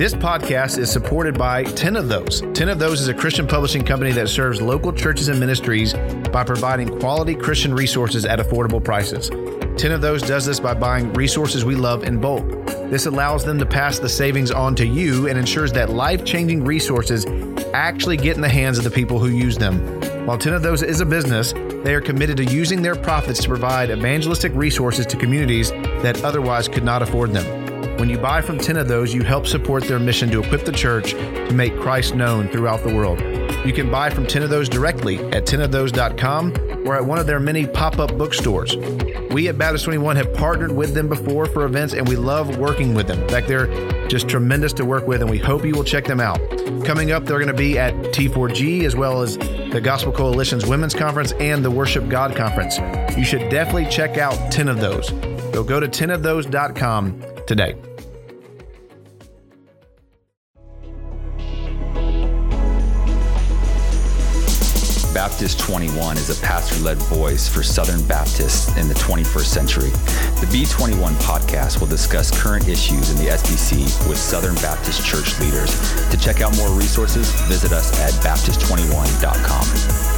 This podcast is supported by 10 of Those. 10 of Those is a Christian publishing company that serves local churches and ministries by providing quality Christian resources at affordable prices. 10 of Those does this by buying resources we love in bulk. This allows them to pass the savings on to you and ensures that life changing resources actually get in the hands of the people who use them. While 10 of Those is a business, they are committed to using their profits to provide evangelistic resources to communities that otherwise could not afford them. When you buy from 10 of those, you help support their mission to equip the church to make Christ known throughout the world. You can buy from 10 of those directly at 10ofthose.com or at one of their many pop up bookstores. We at Baptist 21 have partnered with them before for events and we love working with them. In fact, they're just tremendous to work with and we hope you will check them out. Coming up, they're going to be at T4G as well as the Gospel Coalition's Women's Conference and the Worship God Conference. You should definitely check out 10 of those. So go to 10ofthose.com today. Baptist 21 is a pastor led voice for Southern Baptists in the 21st century. The B21 podcast will discuss current issues in the SBC with Southern Baptist church leaders. To check out more resources, visit us at Baptist21.com.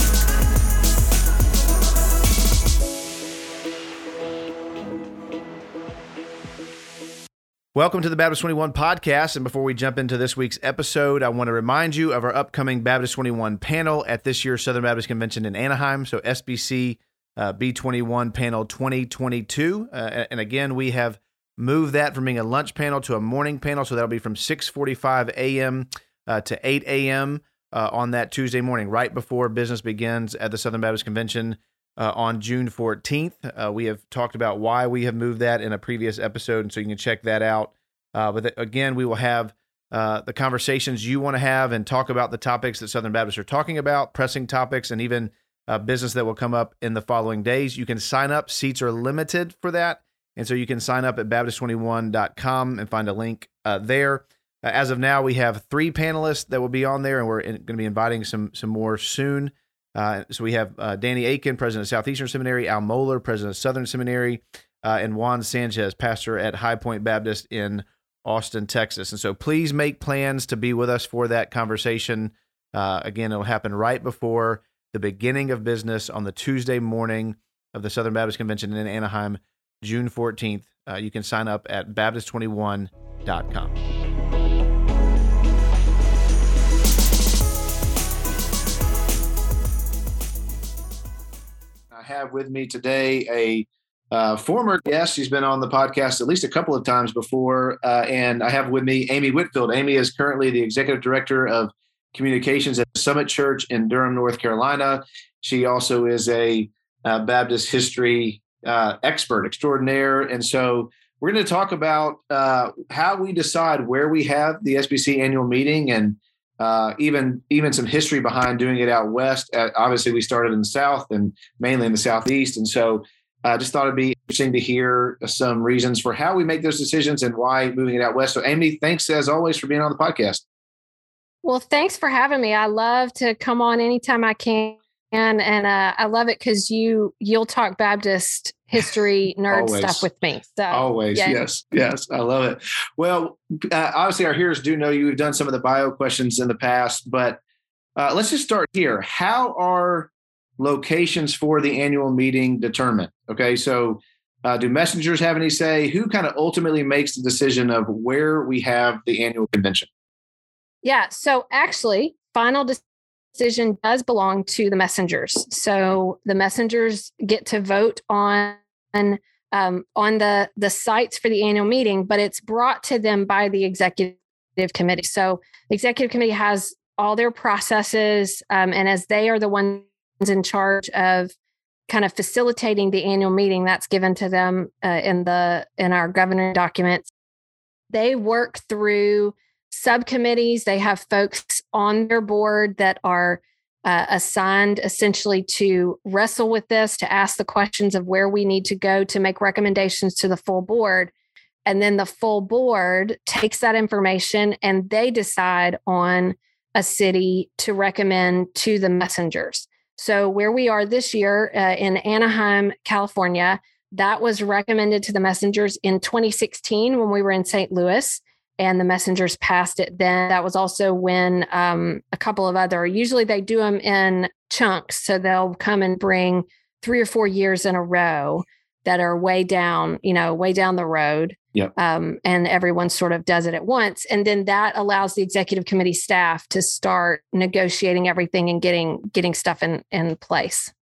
Welcome to the Baptist 21 podcast. And before we jump into this week's episode, I want to remind you of our upcoming Baptist 21 panel at this year's Southern Baptist Convention in Anaheim. So, SBC uh, B21 panel 2022. Uh, and again, we have moved that from being a lunch panel to a morning panel. So, that'll be from 6:45 a.m. Uh, to 8 a.m. Uh, on that Tuesday morning, right before business begins at the Southern Baptist Convention. Uh, on June 14th. Uh, we have talked about why we have moved that in a previous episode, and so you can check that out. Uh, but th- again, we will have uh, the conversations you want to have and talk about the topics that Southern Baptists are talking about, pressing topics, and even uh, business that will come up in the following days. You can sign up. Seats are limited for that. And so you can sign up at Baptist21.com and find a link uh, there. as of now, we have three panelists that will be on there, and we're going to be inviting some some more soon. Uh, so we have uh, Danny Akin, president of Southeastern Seminary, Al Mohler, president of Southern Seminary, uh, and Juan Sanchez, pastor at High Pointe Baptist in Austin, Texas. And so please make plans to be with us for that conversation. Uh, again, it'll happen right before the beginning of business on the Tuesday morning of the Southern Baptist Convention in Anaheim, June 14th. Uh, you can sign up at Baptist21.com. I have with me today a uh, former guest. She's been on the podcast at least a couple of times before. Uh, and I have with me Amy Whitfield. Amy is currently the executive director of communications at Summit Church in Durham, North Carolina. She also is a uh, Baptist history uh, expert extraordinaire. And so we're going to talk about uh, how we decide where we have the SBC annual meeting and uh, even even some history behind doing it out west. Uh, obviously, we started in the south and mainly in the southeast, and so I uh, just thought it'd be interesting to hear some reasons for how we make those decisions and why moving it out west. So, Amy, thanks as always for being on the podcast. Well, thanks for having me. I love to come on anytime I can, and and uh, I love it because you you'll talk Baptist history nerd stuff with me. So always, yeah. yes, yes, I love it. Well, uh, obviously, our hearers do know you've done some of the bio questions in the past, but uh, let's just start here. How are locations for the annual meeting determined? Okay, so uh, do messengers have any say? Who kind of ultimately makes the decision of where we have the annual convention? Yeah, so actually, final decision does belong to the messengers. So the messengers get to vote on um, on the the sites for the annual meeting, but it's brought to them by the executive committee. So the executive committee has all their processes, um, and as they are the ones in charge of kind of facilitating the annual meeting, that's given to them uh, in the in our governing documents. They work through subcommittees. They have folks on their board that are uh, assigned essentially to wrestle with this, to ask the questions of where we need to go to make recommendations to the full board. And then the full board takes that information and they decide on a city to recommend to the messengers. So, where we are this year uh, in Anaheim, California, that was recommended to the messengers in 2016 when we were in St. Louis. And the messengers passed it then. That was also when um, a couple of other, usually they do them in chunks. So they'll come and bring three or four years in a row that are way down, you know, way down the road. Yep. Um, and everyone sort of does it at once. And then that allows the executive committee staff to start negotiating everything and getting getting stuff in in place.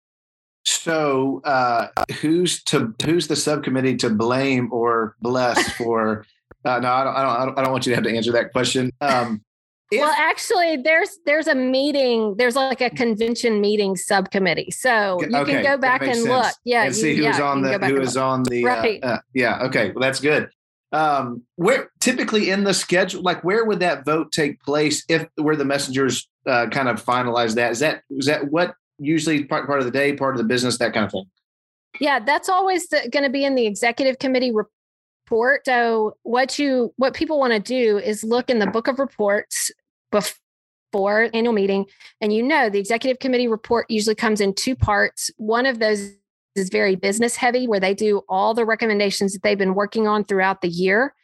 So, uh, who's to who's the subcommittee to blame or bless for? Uh, no, I don't, I don't. I don't want you to have to answer that question. Um, if, well, actually, there's there's a meeting. There's like a convention meeting subcommittee, so you okay, can go back and sense. look. Yeah, and see you, who's yeah, on the who is on the right. Uh, yeah. Okay, well, that's good. Um, where typically in the schedule, like where would that vote take place if where the messengers uh, kind of finalize that? Is that is that what usually part part of the day, part of the business, that kind of thing? Yeah, that's always going to be in the executive committee report. So what you what people want to do is look in the book of reports before annual meeting, and you know the executive committee report usually comes in two parts. One of those is very business heavy, where they do all the recommendations that they've been working on throughout the year.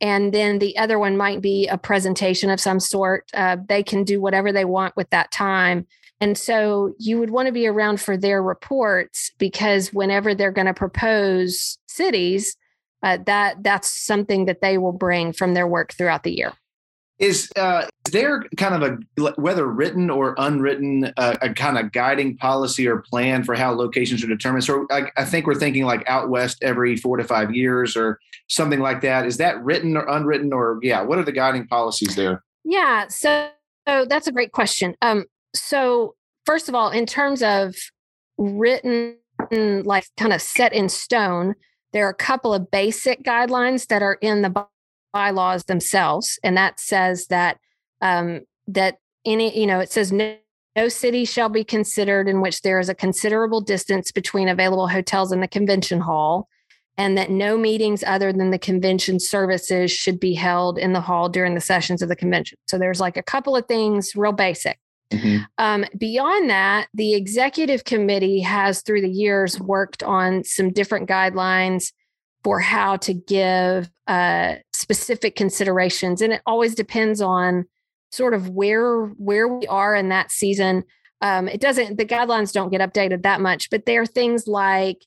And then the other one might be a presentation of some sort. Uh, they can do whatever they want with that time. And so you would want to be around for their reports because whenever they're going to propose cities, uh, that that's something that they will bring from their work throughout the year. Is uh, there kind of a whether written or unwritten uh, a kind of guiding policy or plan for how locations are determined? So I, I, think we're thinking like out west every four to five years or something like that. Is that written or unwritten or yeah? What are the guiding policies there? Yeah, so, so that's a great question. Um, so first of all, in terms of written, like kind of set in stone, there are a couple of basic guidelines that are in the bylaws themselves, and that says that um, that any, you know, it says no, no city shall be considered in which there is a considerable distance between available hotels and the convention hall, and that no meetings other than the convention services should be held in the hall during the sessions of the convention. So there's like a couple of things, real basic. Mm-hmm. Um, beyond that, the executive committee has through the years worked on some different guidelines for how to give uh, specific considerations, and it always depends on sort of where where we are in that season. Um, it doesn't the guidelines don't get updated that much, but there are things like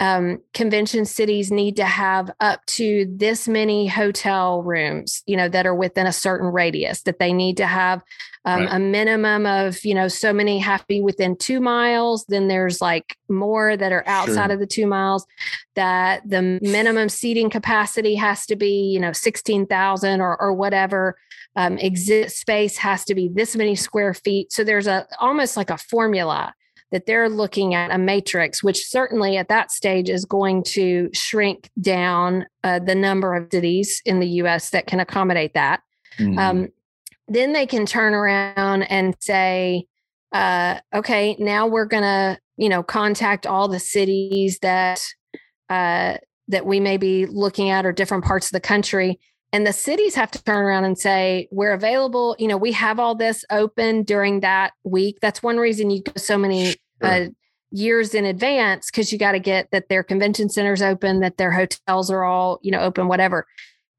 um, convention cities need to have up to this many hotel rooms, you know, that are within a certain radius. That they need to have um, right. a minimum of, you know, so many have to be within two miles. Then there's like more that are outside sure. of the two miles. That the minimum seating capacity has to be, you know, sixteen thousand or or whatever. Um, exit space has to be this many square feet. So there's a almost like a formula that they're looking at a matrix, which certainly at that stage is going to shrink down uh, the number of cities in the US that can accommodate that. Mm-hmm. Um, then they can turn around and say, uh, okay, now we're going to, you know, contact all the cities that, uh, that we may be looking at or different parts of the country and the cities have to turn around and say we're available you know we have all this open during that week that's one reason you go so many uh, years in advance because you got to get that their convention centers open, that their hotels are all you know open, whatever.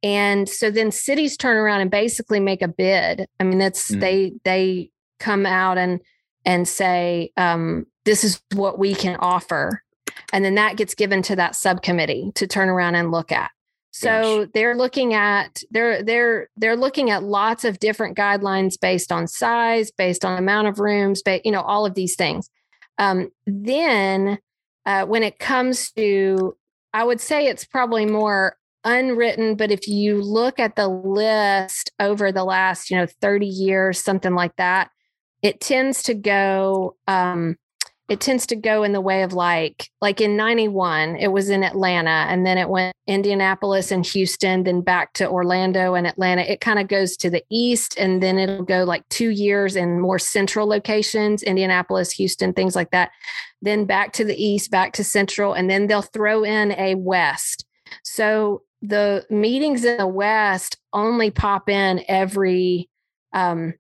And so then cities turn around and basically make a bid. I mean, that's mm. they they come out and and say um, this is what we can offer, and then that gets given to that subcommittee to turn around and look at. So Gosh. they're looking at they're they're they're looking at lots of different guidelines based on size, based on amount of rooms, but you know all of these things. Um, then, uh, when it comes to, I would say it's probably more unwritten, but if you look at the list over the last, you know, 30 years, something like that, it tends to go um, it tends to go in the way of like like in 91 it was in atlanta and then it went indianapolis and houston then back to orlando and atlanta. It kind of goes to the east and then it'll go like two years in more central locations indianapolis houston things like that then back to the east back to central and then they'll throw in a west. So the meetings in the west only pop in every um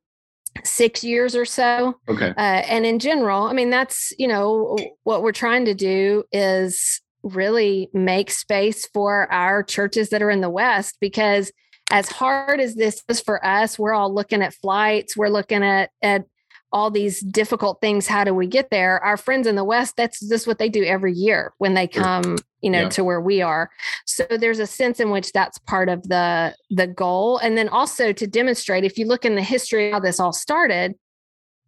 six years or so. Okay. Uh, and in general, I mean, that's, you know, what we're trying to do is really make space for our churches that are in the West because as hard as this is for us, we're all looking at flights, we're looking at at all these difficult things. How do we get there? Our friends in the West, that's just what they do every year when they come, you know, yeah. to where we are. So there's a sense in which that's part of the the goal. And then also to demonstrate, if you look in the history of how this all started,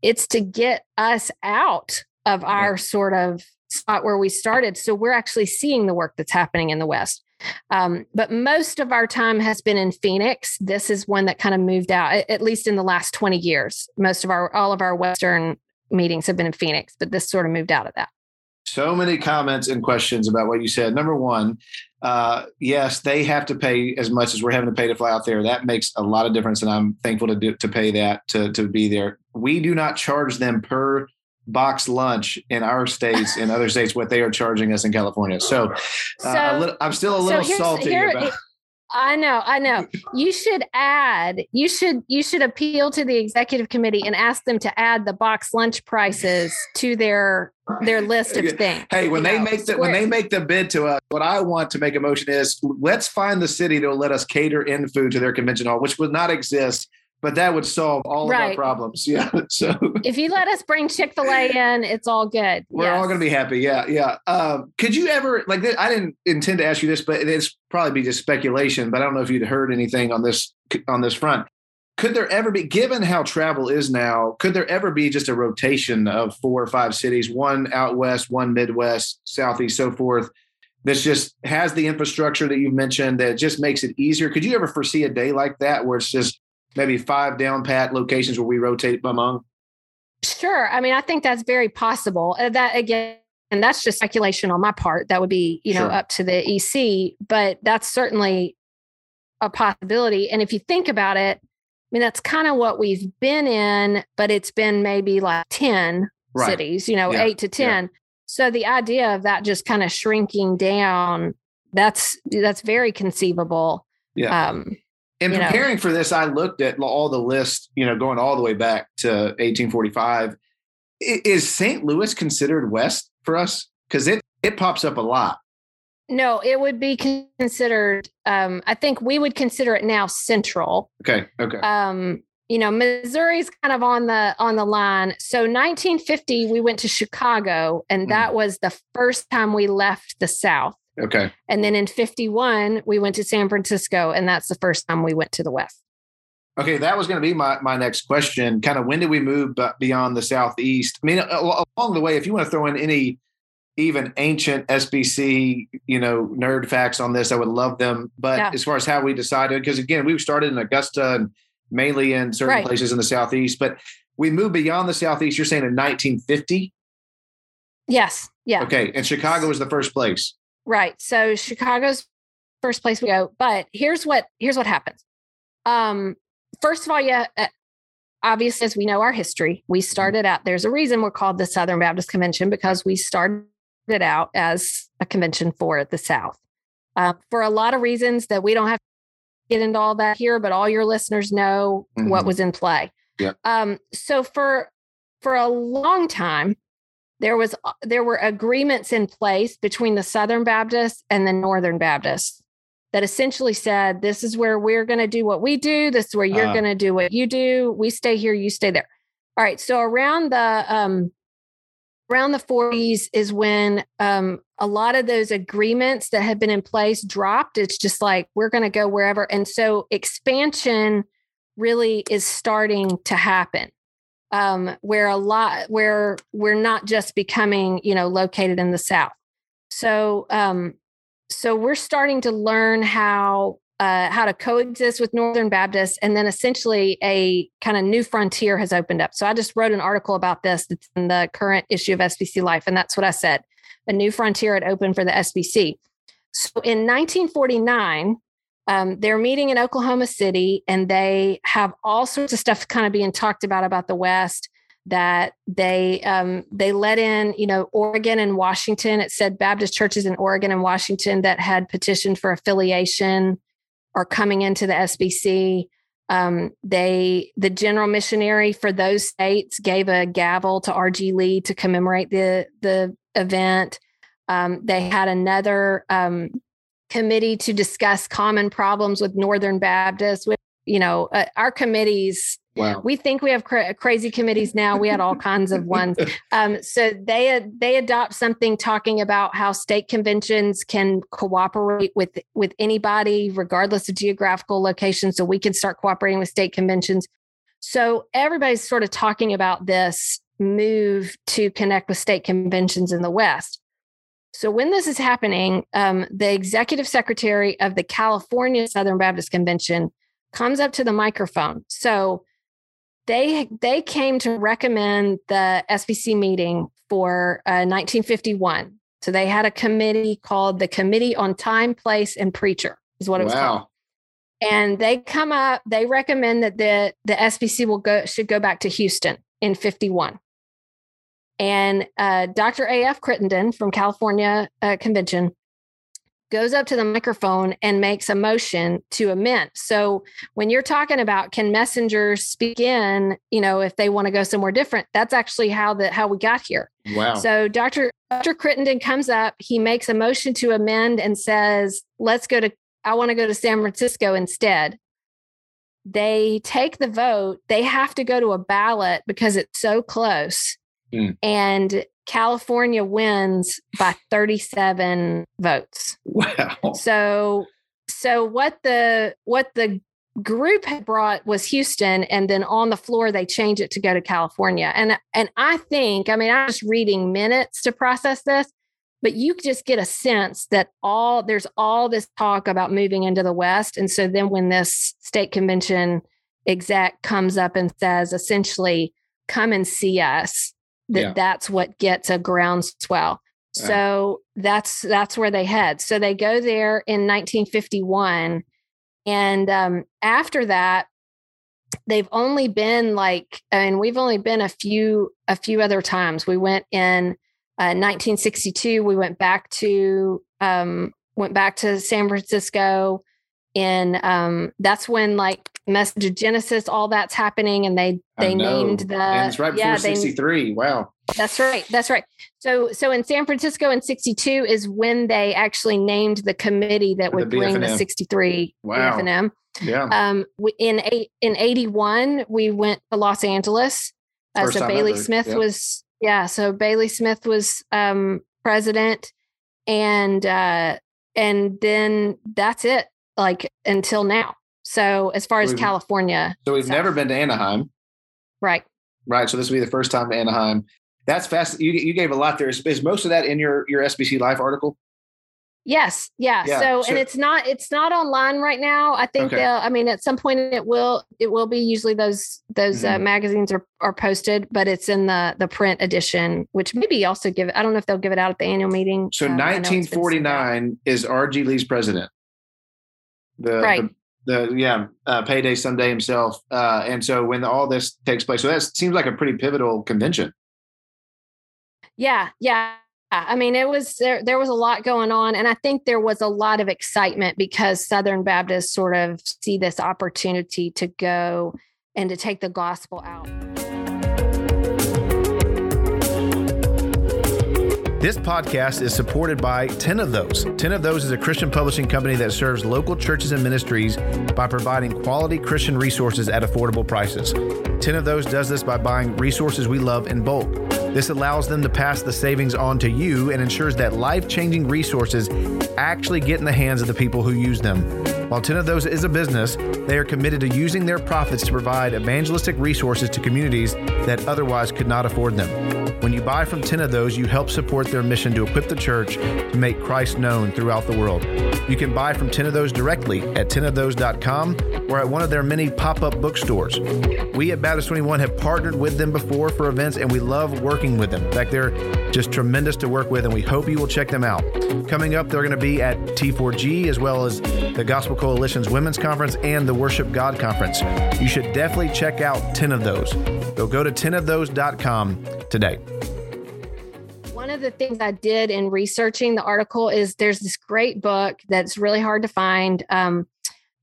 it's to get us out of our sort of spot where we started. So we're actually seeing the work that's happening in the West. Um, but most of our time has been in Phoenix. This is one that kind of moved out, at least in the last 20 years. Most of our, all of our Western meetings have been in Phoenix, but this sort of moved out of that. So many comments and questions about what you said. Number one, uh, yes, they have to pay as much as we're having to pay to fly out there. That makes a lot of difference, and I'm thankful to do, to pay that to to be there. We do not charge them per box lunch in our states and other states what they are charging us in California. So, uh, so little, I'm still a little so salty here, about. I know, I know. You should add. You should you should appeal to the executive committee and ask them to add the box lunch prices to their their list of things. Hey, when they know, make the when they make the bid to us, what I want to make a motion is let's find the city that will let us cater in food to their convention hall, which would not exist but that would solve all right. of our problems. Yeah. So if you let us bring Chick fil A in, it's all good. We're yes. all going to be happy. Yeah. Yeah. Um, could you ever, like, I didn't intend to ask you this, but it's probably be just speculation, but I don't know if you'd heard anything on this, on this front. Could there ever be, given how travel is now, could there ever be just a rotation of four or five cities, one out west, one Midwest, Southeast, so forth? This just has the infrastructure that you mentioned that just makes it easier. Could you ever foresee a day like that where it's just maybe five down pat locations where we rotate among? Sure. I mean, I think that's very possible. Uh, that again, and that's just speculation on my part. That would be, you know, sure. up to the EC, but that's certainly a possibility. And if you think about it, I mean, that's kind of what we've been in, but it's been maybe like 10 right. cities, you know, yeah. eight to 10. Yeah. So the idea of that just kind of shrinking down, that's that's very conceivable. Yeah. Um, in preparing know. for this, I looked at all the lists, you know, going all the way back to 1845. Is St. Louis considered west for us? Because it it pops up a lot. No, it would be considered. Um, I think we would consider it now central. Okay. Okay. Um, you know, Missouri's kind of on the on the line. So 1950, we went to Chicago, and that mm. was the first time we left the South. Okay. And then in 51, we went to San Francisco, and that's the first time we went to the West. Okay, that was going to be my, my next question. Kind of when did we move beyond the Southeast? I mean, along the way, if you want to throw in any even ancient SBC, you know, nerd facts on this, I would love them. But yeah. as far as how we decided, because again, we started in Augusta and mainly in certain right. places in the Southeast, but we moved beyond the Southeast. You're saying in 1950? Yes. Yeah. Okay. And Chicago was the first place. Right. So Chicago's first place we go. But here's what here's what happens. Um, first of all, yeah, uh, obviously, as we know our history, we mm-hmm. started out. There's a reason we're called the Southern Baptist Convention because we started out as a convention for the South. Uh, for a lot of reasons that we don't have to get into all that here, but all your listeners know mm-hmm. what was in play. Yeah. Um, so for for a long time, there was uh, there were agreements in place between the Southern Baptists and the Northern Baptists that essentially said this is where we're going to do what we do. This is where you're uh, going to do what you do. We stay here you stay there. All right so around the um around the 40s is when um a lot of those agreements that had been in place dropped. It's just like we're going to go wherever and so expansion really is starting to happen um, where a lot where we're not just becoming you know located in the south. So um, so we're starting to learn how uh, how to coexist with northern baptists and then essentially a kind of new frontier has opened up. So i just wrote an article about this that's in the current issue of sbc life and that's what i said a new frontier had opened for the sbc so in 1949 um, they're meeting in Oklahoma City and they have all sorts of stuff kind of being talked about about the West that they um, they let in you know Oregon and Washington. It said Baptist churches in Oregon and Washington that had petitioned for affiliation are coming into the SBC. Um, they the general missionary for those states gave a gavel to R.G. Lee to commemorate the the event. Um, they had another um, committee to discuss common problems with Northern Baptists. With, you know, uh, our committees Wow. we think we have cra- crazy committees now. We had all kinds of ones. Um, so they they adopt something talking about how state conventions can cooperate with with anybody, regardless of geographical location. So we can start cooperating with state conventions. So everybody's sort of talking about this move to connect with state conventions in the West. So when this is happening, um, the executive secretary of the California Southern Baptist Convention comes up to the microphone. So they they came to recommend the SBC meeting for uh, 1951. So they had a committee called the Committee on Time, Place, and Preacher, is what it was called. And they come up, they recommend that the the SBC will go should go back to Houston in 51. And uh, Dr. A.F. Crittenden from California uh, Convention goes up to the microphone and makes a motion to amend. So when you're talking about can messengers speak in, you know, if they want to go somewhere different, that's actually how the how we got here. Wow. So Dr. Dr. Crittenden comes up, he makes a motion to amend and says, let's go to, I want to go to San Francisco instead. They take the vote. They have to go to a ballot because it's so close. Hmm. And California wins by 37 votes. wow. So so what the what the group had brought was Houston and then on the floor they change it to go to California. And and I think, I mean, I'm just reading minutes to process this, but you just get a sense that all there's all this talk about moving into the West. And so then when this state convention exec comes up and says essentially, come and see us, that Yeah. that's what gets a groundswell. Yeah. So that's that's where they head. So they go there in 1951, and um, after that, they've only been like, I mean, we've only been a few a few other times. We went in uh, 1962. We went back to um, went back to San Francisco. In um, that's when like Message of Genesis, all that's happening, and they they named the and it's right before yeah they 63. Wow. that's right. That's right. So so in San Francisco in 62 is when they actually named the committee that would the bring the BF&M. 63 Wow. BF&M. Yeah. Um in eight in 81 we went to Los Angeles. Uh, so Bailey ever. Smith Yeah. was yeah, so Bailey Smith was um president and uh and then that's it like until now. So as far as We've- California, so we've so- never been to Anaheim. right. Right. So this will be the first time to Anaheim. That's fast. You, you gave a lot there. Is, is most of that in your, your SBC Life article? Yes, yeah. Yeah, So, and it's not it's not online right now. I think Okay. they'll. I mean, at some point it will it will be. Usually those those uh, Mhm. magazines are are posted, but it's in the the print edition, which maybe also give. I don't know if they'll give it out at the annual meeting. So Um, I know it's been sent out. 1949 is R.G. Lee's president. The, Right. the, the yeah, uh, payday someday himself. Uh, and so when all this takes place, so that seems like a pretty pivotal convention. Yeah, yeah. I mean, it was there. There was a lot going on, and I think there was a lot of excitement because Southern Baptists sort of see this opportunity to go and to take the gospel out. This podcast is supported by 10 of Those. 10 of Those is a Christian publishing company that serves local churches and ministries by providing quality Christian resources at affordable prices. 10 of Those does this by buying resources we love in bulk. This allows them to pass the savings on to you and ensures that life changing resources actually get in the hands of the people who use them. While 10 of Those is a business, they are committed to using their profits to provide evangelistic resources to communities that otherwise could not afford them. When you buy from 10 of those, you help support their mission to equip the church to make Christ known throughout the world. You can buy from 10 of those directly at 10ofthose.com or at one of their many pop up bookstores. We at Baptist 21 have partnered with them before for events and we love working with them. In fact, they're just tremendous to work with and we hope you will check them out. Coming up, they're going to be at T4G as well as the Gospel Coalition's Women's Conference and the Worship God Conference. You should definitely check out 10 of those. So go to 10ofthose.com today. One of the things I did in researching the article is there's this great book that's really hard to find um,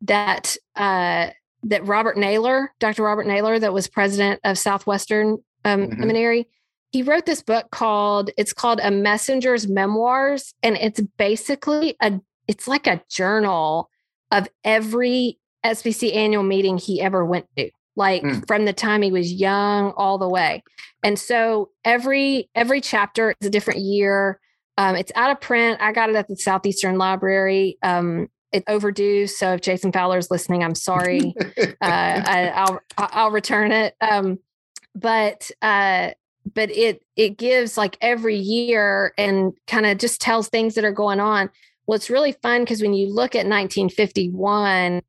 that uh, that Robert Naylor, Dr. Robert Naylor, that was president of Southwestern um, Mhm. Seminary, he wrote this book called it's called A Messenger's Memoirs, and it's basically a it's like a journal of every SBC annual meeting he ever went to, like Mm. from the time he was young all the way. And so every every chapter is a different year. Um, it's out of print. I got it at the Southeastern Library. Um, it's overdue. So if Jason Fowler is listening, I'm sorry. uh, I, I'll I'll return it. Um, but uh, but it it gives like every year and kind of just tells things that are going on. Well, it's really fun because when you look at 1951,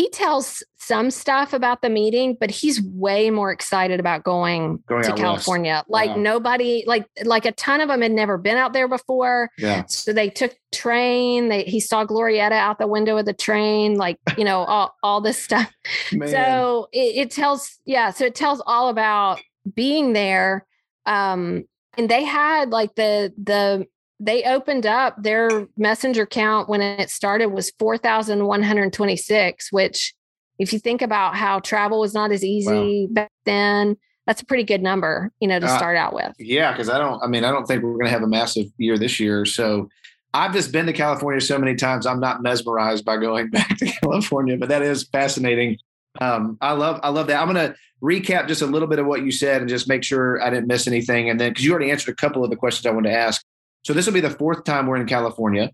he tells some stuff about the meeting, but he's way more excited about going, Going to out west. California. Like Wow. nobody, like like a ton of them had never been out there before. yeah. So they took train. They he saw Glorieta out the window of the train, like you know all all this stuff. Man. So it, it tells, yeah. So it tells all about being there. Um, and they had like the the they opened up their messenger count when it started was four thousand one hundred twenty six. Which, if you think about how travel was not as easy back then, that's a pretty good number, you know, to Uh, start out with. Yeah, because I don't. I mean, I don't think we're going to have a massive year this year. So I've just been to California so many times. I'm not mesmerized by going back to California, but that is fascinating. Um, I love, I love that. I'm going to recap just a little bit of what you said and just make sure I didn't miss anything. And then because you already answered a couple of the questions I wanted to ask. So this will be the fourth time we're in California.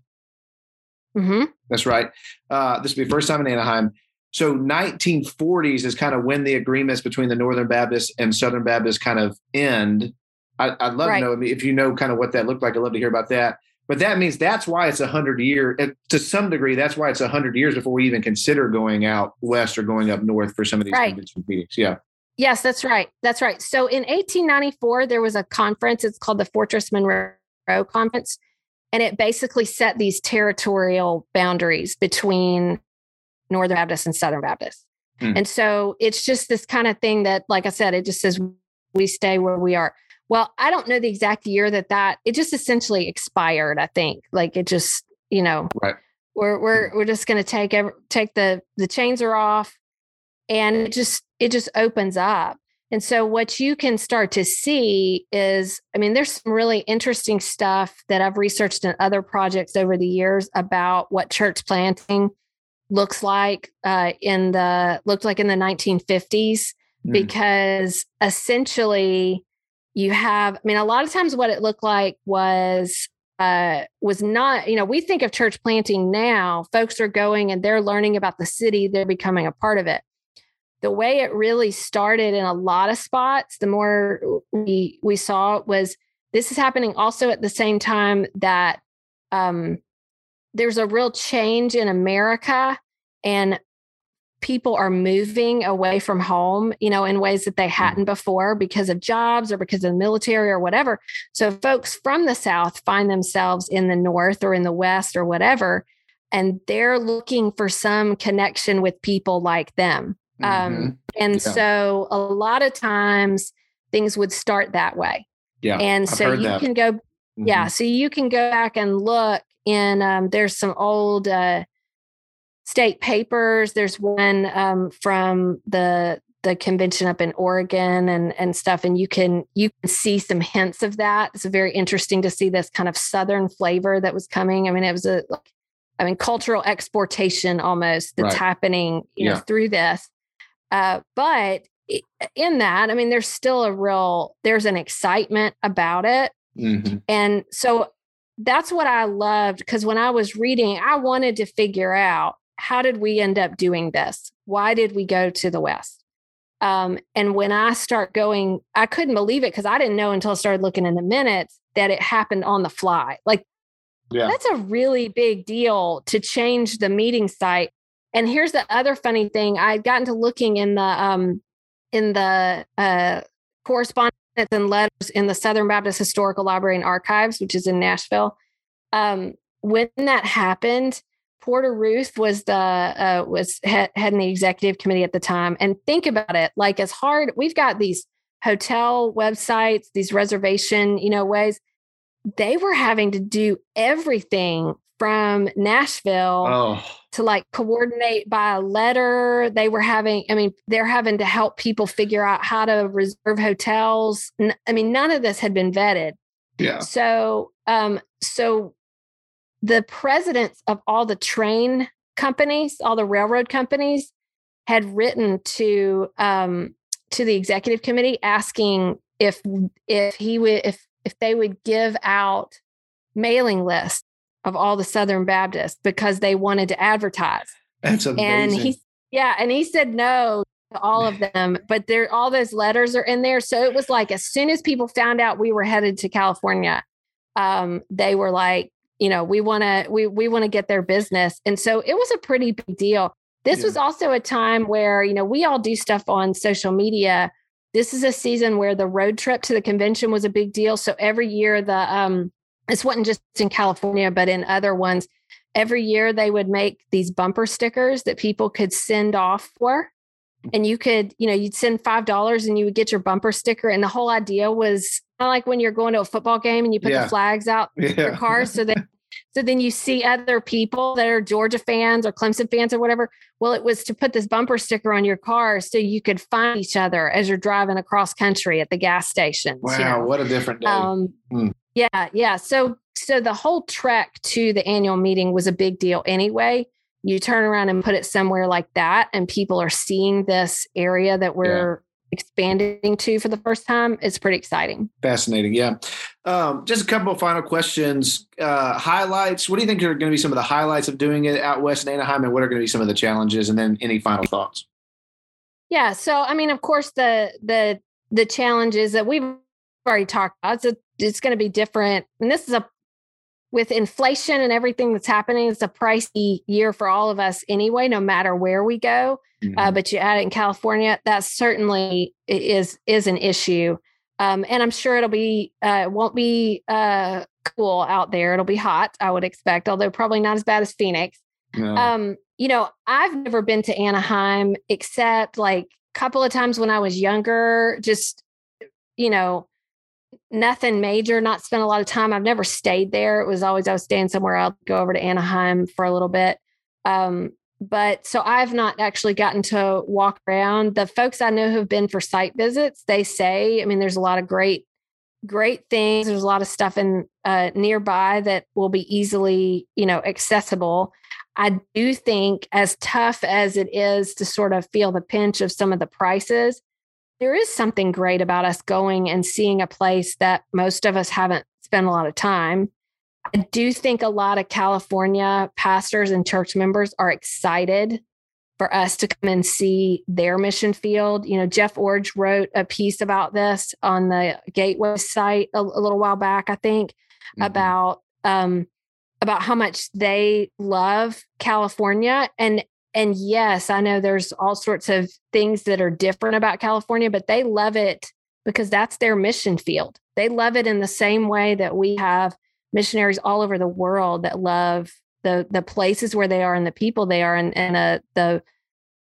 hmm That's right. Uh, this will be the first time in Anaheim. So 1940s is kind of when the agreements between the Northern Baptists and Southern Baptists kind of end. I, I'd love Right. to know if you know kind of what that looked like. I'd love to hear about that. But that means that's why it's a hundred year to some degree. That's why it's a hundred years before we even consider going out west or going up north for some of these Right. convention meetings. Yeah. Yes, that's right. That's right. So in 1894, there was a conference. It's called the Fortress Monroe Conference. And it basically set these territorial boundaries between Northern Baptists and Southern Baptists. Hmm. And so it's just this kind of thing that, like I said, it just says we stay where we are. Well, I don't know the exact year that that it just essentially expired. I think like it just you know Right. we're we're we're just going to take ev- take the the chains are off, and it just it just opens up. And so what you can start to see is, I mean, there's some really interesting stuff that I've researched in other projects over the years about what church planting looks like uh, in the looked like in the 1950s Mm. because essentially you have i mean a lot of times what it looked like was uh was not you know we think of church planting now folks are going and they're learning about the city they're becoming a part of it the way it really started in a lot of spots the more we we saw was this is happening also at the same time that um there's a real change in america and people are moving away from home, you know, in ways that they hadn't before because of jobs or because of the military or whatever. So folks from the South find themselves in the North or in the West or whatever, and they're looking for some connection with people like them. Mhm. Um, and Yeah. so a lot of times things would start that way. yeah. And so you that. can go Mhm. yeah so you can go back and look in um, there's some old uh, state papers there's one um, from the the convention up in oregon and and stuff and you can you can see some hints of that it's very interesting to see this kind of southern flavor that was coming i mean it was a like i mean cultural exportation almost that's Right. happening you know through this uh, but in that i mean there's still a real there's an excitement about it Mhm. and so that's what I loved because when I was reading, I wanted to figure out how did we end up doing this? Why did we go to the West? Um, and when I start going, I couldn't believe it because I didn't know until I started looking in the minutes that it happened on the fly. Like Yeah. that's a really big deal to change the meeting site. And here's the other funny thing: I would gotten to looking in the um, in the uh, correspondence and letters in the Southern Baptist Historical Library and Archives, which is in Nashville. Um, when that happened, Porter Routh was the uh, was head, heading the executive committee at the time. And think about it, like as hard we've got these hotel websites, these reservation, you know, ways. They were having to do everything from Nashville Oh, to like coordinate by a letter. They were having, I mean, they're having to help people figure out how to reserve hotels. I mean, none of this had been vetted. yeah. So, um, so the presidents of all the train companies, all the railroad companies, had written to um, to the executive committee asking if if he would if if they would give out mailing lists of all the Southern Baptists because they wanted to advertise. That's amazing. And he yeah, and he said no to all of them, but there all those letters are in there. So it was like as soon as people found out we were headed to California, um, they were like, you know, we want to we we want to get their business. And so it was a pretty big deal. This yeah. was also a time where, you know, we all do stuff on social media. This is a season where the road trip to the convention was a big deal. So every year the um this wasn't just in California, but in other ones, every year they would make these bumper stickers that people could send off for and you could you know you'd send five dollars and you would get your bumper sticker and the whole idea was kind of like when you're going to a football game and you put yeah. the flags out yeah. your car so that so then you see other people that are Georgia fans or Clemson fans or whatever. Well, it was to put this bumper sticker on your car so you could find each other as you're driving across country at the gas stations. Wow, you know? what a different day. Um, hmm. Yeah, yeah. So so the whole trek to the annual meeting was a big deal anyway. You turn around and put it somewhere like that, and people are seeing this area that we're expanding to for the first time it's pretty exciting. Fascinating yeah. Um, just a couple of final questions. Uh, highlights what do you think are going to be some of the highlights of doing it out west in anaheim and what are going to be some of the challenges? And then any final thoughts? Yeah so i mean of course the the the challenges that we've already talked about it's, a, it's going to be different and this is a with inflation and everything that's happening, it's a pricey year for all of us anyway, no matter where we go. Uh, mm-hmm. Uh, but you add it in California, that certainly is is an issue. Um, and I'm sure it'll be uh, won't be uh, cool out there. It'll be hot, I would expect, although probably not as bad as Phoenix. No. Um, you know, I've never been to Anaheim except like a couple of times when I was younger. Just you know, nothing major, not spent a lot of time. I've never stayed there. It was always I was staying somewhere. I'll go over to Anaheim for a little bit. Um, but so I've not actually gotten to walk around. The folks I know who've been for site visits, they say, I mean, there's a lot of great, great things. There's a lot of stuff in uh, nearby that will be easily, you know, accessible. I do think, as tough as it is to sort of feel the pinch of some of the prices, there is something great about us going and seeing a place that most of us haven't spent a lot of time. I do think a lot of California pastors and church members are excited for us to come and see their mission field. You know, Jeff Iorg wrote a piece about this on the Gateway site a, a little while back, I think, mm-hmm. about um, about how much they love California and and yes, I know there's all sorts of things that are different about California, but they love it because that's their mission field. They love it in the same way that we have missionaries all over the world that love the the places where they are and the people they are and, and uh, the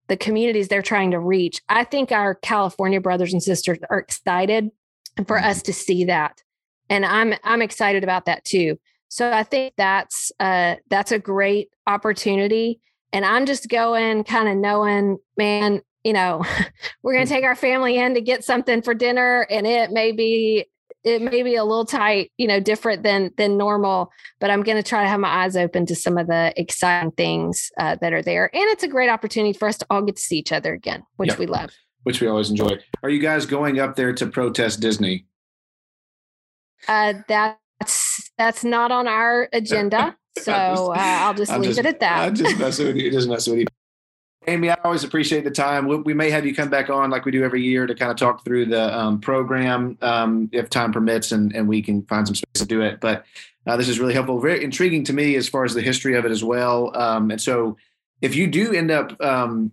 the communities they're trying to reach. I think our California brothers and sisters are excited for us to see that. And I'm I'm excited about that too. So I think that's uh that's a great opportunity and I'm just going kind of knowing, man, you know, we're going to take our family in to get something for dinner and it may be it may be a little tight, you know, different than than normal, but I'm going to try to have my eyes open to some of the exciting things uh, that are there. And it's a great opportunity for us to all get to see each other again, which yep. we love. Which we always enjoy. Are you guys going up there to protest Disney? Uh, that's that's not on our agenda. So uh, I'll just I'm leave just, it at that. I just mess with you. Just mess with you. Amy, I always appreciate the time. We, we, may have you come back on like we do every year to kind of talk through the um, program um, if time permits and, and we can find some space to do it. But uh, this is really helpful, very intriguing to me as far as the history of it as well. Um, and so if you do end up, um,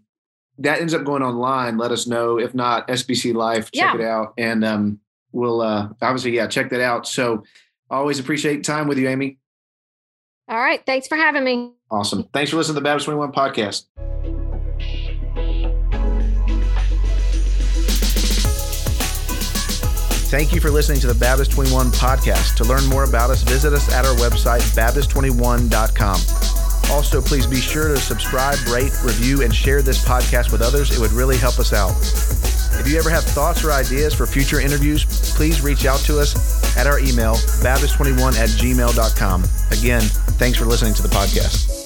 that ends up going online, let us know. If not, SBC Life, check yeah. it out. And um, we'll uh, obviously, yeah, check that out. So always appreciate time with you, Amy. All right. Thanks for having me. Awesome. Thanks for listening to the Baptist 21 podcast. Thank you for listening to the Baptist 21 podcast. To learn more about us, visit us at our website, Baptist21.com. Also, please be sure to subscribe, rate, review, and share this podcast with others. It would really help us out. If you ever have thoughts or ideas for future interviews, please reach out to us at our email, baptist21 at gmail.com. Again, thanks for listening to the podcast.